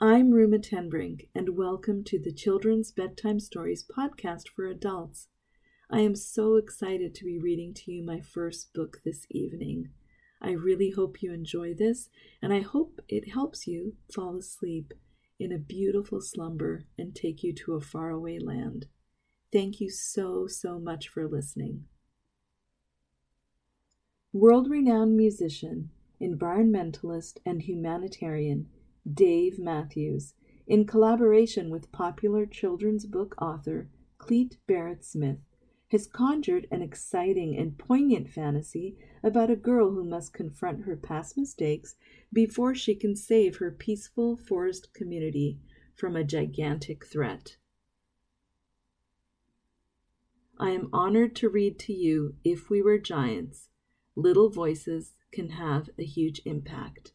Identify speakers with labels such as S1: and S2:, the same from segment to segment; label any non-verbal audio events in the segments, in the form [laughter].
S1: I'm Ruma Tenbrink, and welcome to the Children's Bedtime Stories podcast for adults. I am so excited to be reading to you my first book this evening. I really hope you enjoy this, and I hope it helps you fall asleep in a beautiful slumber and take you to a faraway land. Thank you so, so much for listening. World renowned musician, environmentalist, and humanitarian Dave Matthews, in collaboration with popular children's book author Clete Barrett Smith, has conjured an exciting and poignant fantasy about a girl who must confront her past mistakes before she can save her peaceful forest community from a gigantic threat. I am honored to read to you If We Were Giants Little Voices Can Have a Huge Impact.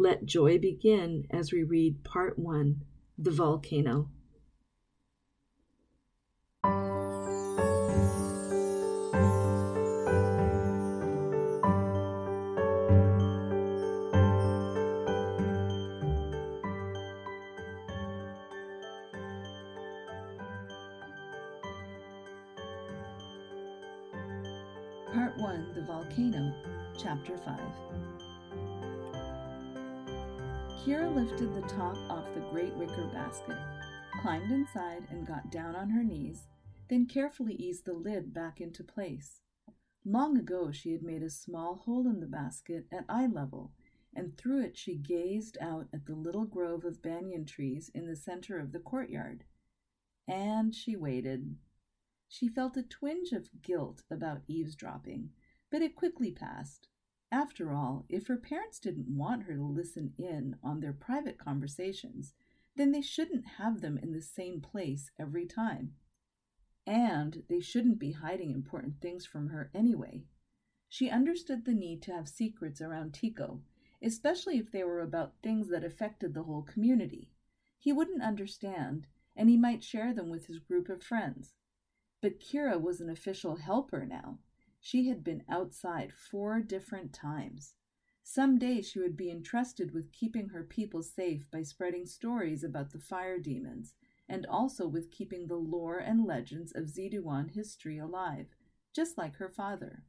S1: Let joy begin as we read Part 1 The Volcano. Part 1 The Volcano, Chapter 5. Kira lifted the top off the great wicker basket, climbed inside, and got down on her knees, then carefully eased the lid back into place. Long ago, she had made a small hole in the basket at eye level, and through it she gazed out at the little grove of banyan trees in the center of the courtyard. And she waited. She felt a twinge of guilt about eavesdropping, but it quickly passed. After all, if her parents didn't want her to listen in on their private conversations, then they shouldn't have them in the same place every time. And they shouldn't be hiding important things from her anyway. She understood the need to have secrets around Tico, especially if they were about things that affected the whole community. He wouldn't understand, and he might share them with his group of friends. But Kira was an official helper now. She had been outside four different times. Some day she would be entrusted with keeping her people safe by spreading stories about the fire demons, and also with keeping the lore and legends of Ziduan history alive, just like her father.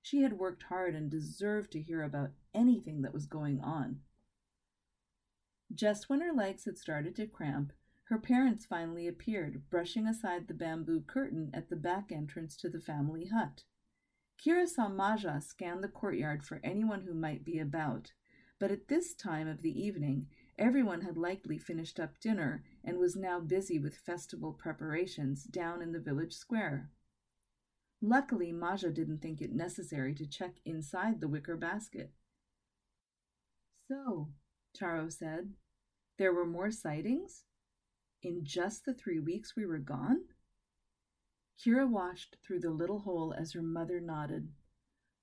S1: She had worked hard and deserved to hear about anything that was going on. Just when her legs had started to cramp, her parents finally appeared, brushing aside the bamboo curtain at the back entrance to the family hut. Kira saw Maja scan the courtyard for anyone who might be about, but at this time of the evening, everyone had likely finished up dinner and was now busy with festival preparations down in the village square. Luckily, Maja didn't think it necessary to check inside the wicker basket. So, Taro said, there were more sightings? In just the three weeks we were gone? Kira watched through the little hole as her mother nodded.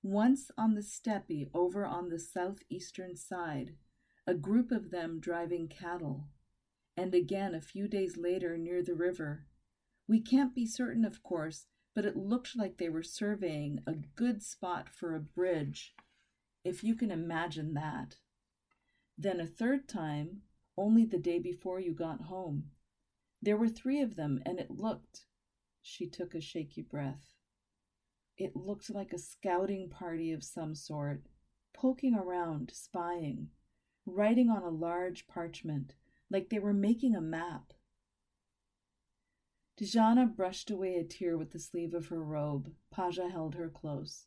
S1: Once on the steppe over on the southeastern side, a group of them driving cattle, and again a few days later near the river. We can't be certain, of course, but it looked like they were surveying a good spot for a bridge, if you can imagine that. Then a third time, only the day before you got home. There were three of them, and it looked. She took a shaky breath. It looked like a scouting party of some sort, poking around, spying, writing on a large parchment, like they were making a map. Djana brushed away a tear with the sleeve of her robe. Paja held her close.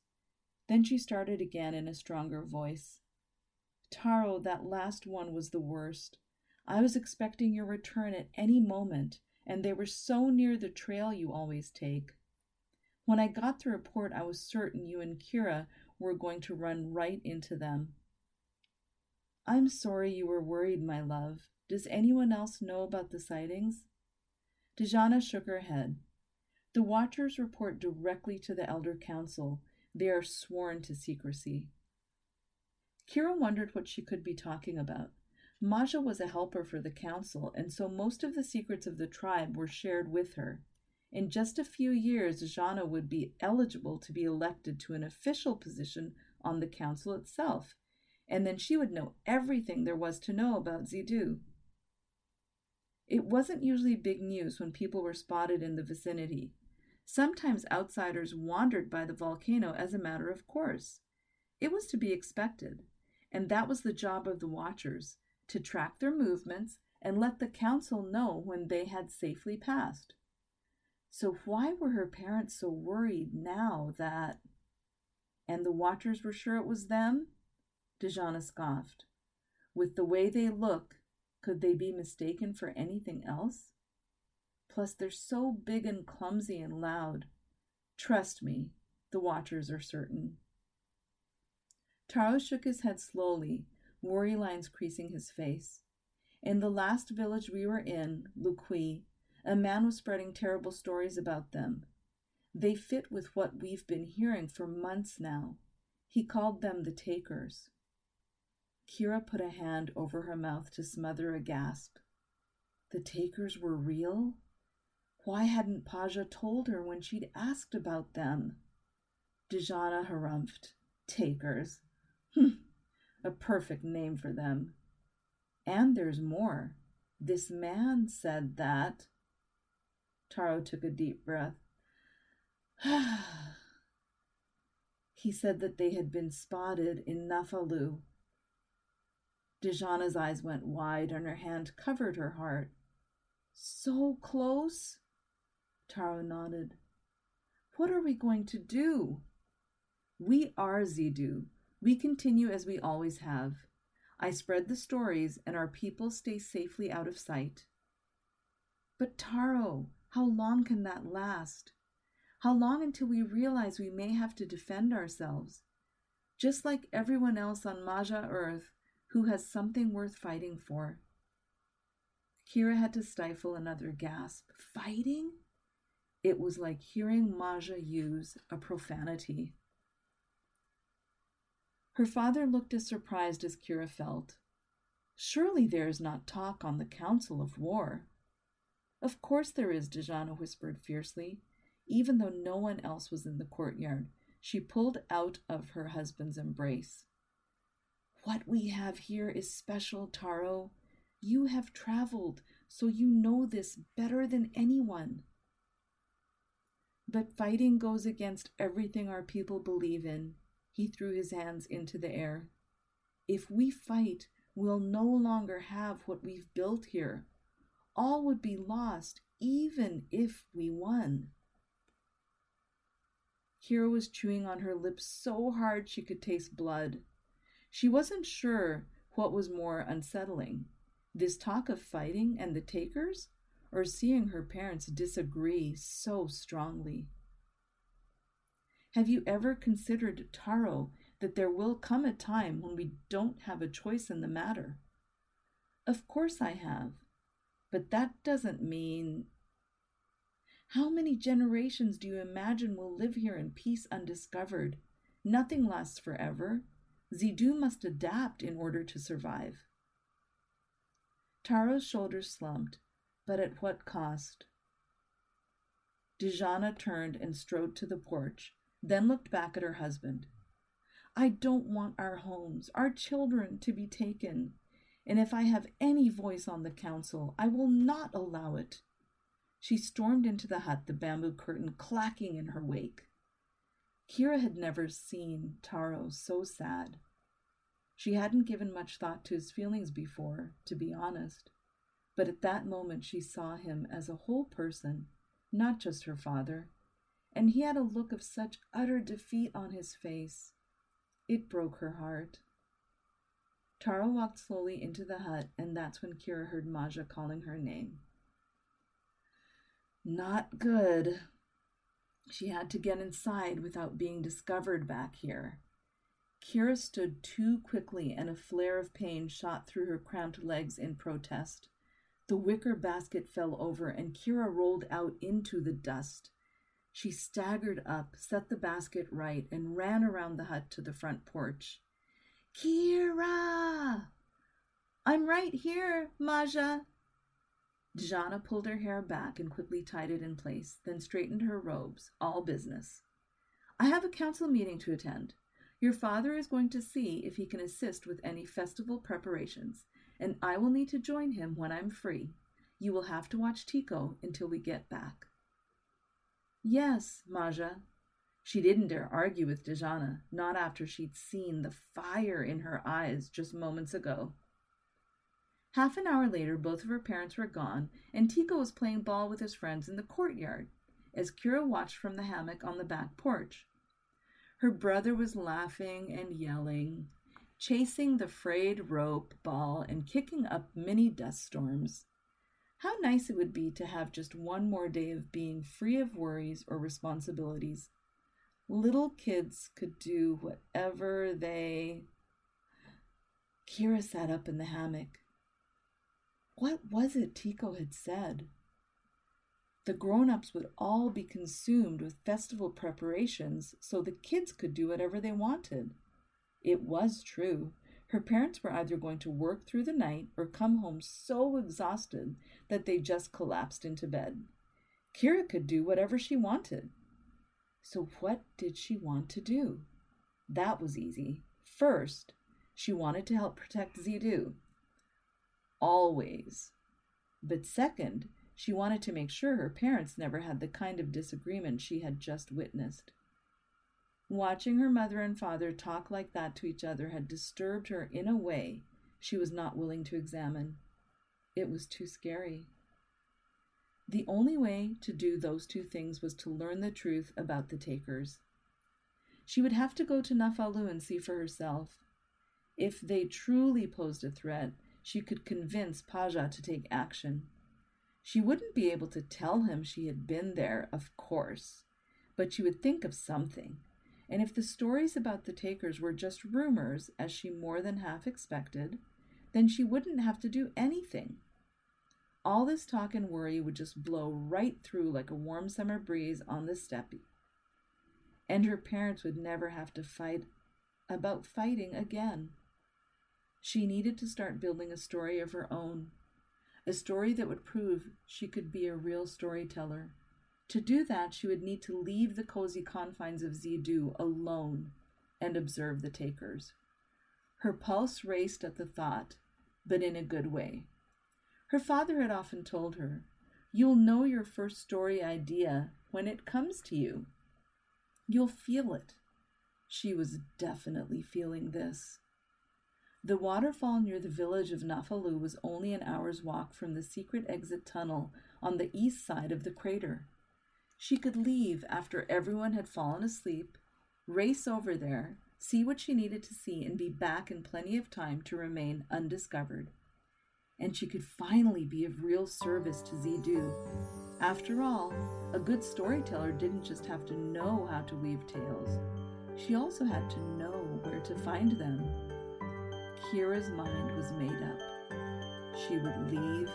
S1: Then she started again in a stronger voice. Taro, that last one was the worst. I was expecting your return at any moment, and they were so near the trail you always take. When I got the report, I was certain you and Kira were going to run right into them. I'm sorry you were worried, my love. Does anyone else know about the sightings? Djana shook her head. The Watchers report directly to the Elder Council. They are sworn to secrecy. Kira wondered what she could be talking about. Maja was a helper for the council, and so most of the secrets of the tribe were shared with her. In just a few years, Djana would be eligible to be elected to an official position on the council itself, and then she would know everything there was to know about Zidu. It wasn't usually big news when people were spotted in the vicinity. Sometimes outsiders wandered by the volcano as a matter of course. It was to be expected, and that was the job of the watchers to track their movements and let the council know when they had safely passed. So, why were her parents so worried now that. And the watchers were sure it was them? Djana scoffed. With the way they look, could they be mistaken for anything else? Plus, they're so big and clumsy and loud. Trust me, the watchers are certain. Taro shook his head slowly, worry lines creasing his face. In the last village we were in, Luqui, a man was spreading terrible stories about them. They fit with what we've been hearing for months now. He called them the takers. Kira put a hand over her mouth to smother a gasp. The takers were real? Why hadn't Paja told her when she'd asked about them? Djana harumphed. Takers. [laughs] a perfect name for them. And there's more. This man said that. Taro took a deep breath. [sighs] he said that they had been spotted in Nafalu. Djana's eyes went wide and her hand covered her heart. So close? Taro nodded. What are we going to do? We are Zidu. We continue as we always have. I spread the stories, and our people stay safely out of sight. But Taro, how long can that last? How long until we realize we may have to defend ourselves? Just like everyone else on Maja Earth who has something worth fighting for. Kira had to stifle another gasp. Fighting? It was like hearing Maja use a profanity. Her father looked as surprised as Kira felt. Surely there is not talk on the council of war. Of course there is, Djana whispered fiercely. Even though no one else was in the courtyard, she pulled out of her husband's embrace. What we have here is special, Taro. You have traveled, so you know this better than anyone. But fighting goes against everything our people believe in. He threw his hands into the air. If we fight, we'll no longer have what we've built here. All would be lost, even if we won. Kira was chewing on her lips so hard she could taste blood. She wasn't sure what was more unsettling this talk of fighting and the takers, or seeing her parents disagree so strongly. Have you ever considered, Taro, that there will come a time when we don't have a choice in the matter? Of course I have, but that doesn't mean. How many generations do you imagine will live here in peace undiscovered? Nothing lasts forever. Zidu must adapt in order to survive. Taro's shoulders slumped, but at what cost? Djana turned and strode to the porch, then looked back at her husband. I don't want our homes, our children, to be taken, and if I have any voice on the council, I will not allow it. She stormed into the hut, the bamboo curtain clacking in her wake. Kira had never seen Taro so sad. She hadn't given much thought to his feelings before, to be honest, but at that moment she saw him as a whole person, not just her father and he had a look of such utter defeat on his face. It broke her heart. Taro walked slowly into the hut, and that's when Kira heard Maja calling her name. Not good. She had to get inside without being discovered back here. Kira stood too quickly, and a flare of pain shot through her cramped legs in protest. The wicker basket fell over, and Kira rolled out into the dust. She staggered up, set the basket right, and ran around the hut to the front porch. Kira! I'm right here, Maja. Djana pulled her hair back and quickly tied it in place, then straightened her robes, all business. I have a council meeting to attend. Your father is going to see if he can assist with any festival preparations, and I will need to join him when I'm free. You will have to watch Tico until we get back. Yes, Maja. She didn't dare argue with Djana, not after she'd seen the fire in her eyes just moments ago. Half an hour later, both of her parents were gone, and Tico was playing ball with his friends in the courtyard as Kira watched from the hammock on the back porch. Her brother was laughing and yelling, chasing the frayed rope ball and kicking up mini dust storms. How nice it would be to have just one more day of being free of worries or responsibilities. Little kids could do whatever they. Kira sat up in the hammock. What was it Tico had said? The grown ups would all be consumed with festival preparations so the kids could do whatever they wanted. It was true. Her parents were either going to work through the night or come home so exhausted that they just collapsed into bed. Kira could do whatever she wanted. So, what did she want to do? That was easy. First, she wanted to help protect Zidu. Always. But second, she wanted to make sure her parents never had the kind of disagreement she had just witnessed. Watching her mother and father talk like that to each other had disturbed her in a way she was not willing to examine. It was too scary. The only way to do those two things was to learn the truth about the takers. She would have to go to Nafalu and see for herself. If they truly posed a threat, she could convince Paja to take action. She wouldn't be able to tell him she had been there, of course, but she would think of something. And if the stories about the takers were just rumors, as she more than half expected, then she wouldn't have to do anything. All this talk and worry would just blow right through like a warm summer breeze on the steppe. And her parents would never have to fight about fighting again. She needed to start building a story of her own a story that would prove she could be a real storyteller. To do that, she would need to leave the cozy confines of Zidu alone and observe the takers. Her pulse raced at the thought, but in a good way. Her father had often told her, You'll know your first story idea when it comes to you. You'll feel it. She was definitely feeling this. The waterfall near the village of Nafalu was only an hour's walk from the secret exit tunnel on the east side of the crater. She could leave after everyone had fallen asleep, race over there, see what she needed to see, and be back in plenty of time to remain undiscovered. And she could finally be of real service to Zidu. After all, a good storyteller didn't just have to know how to weave tales, she also had to know where to find them. Kira's mind was made up. She would leave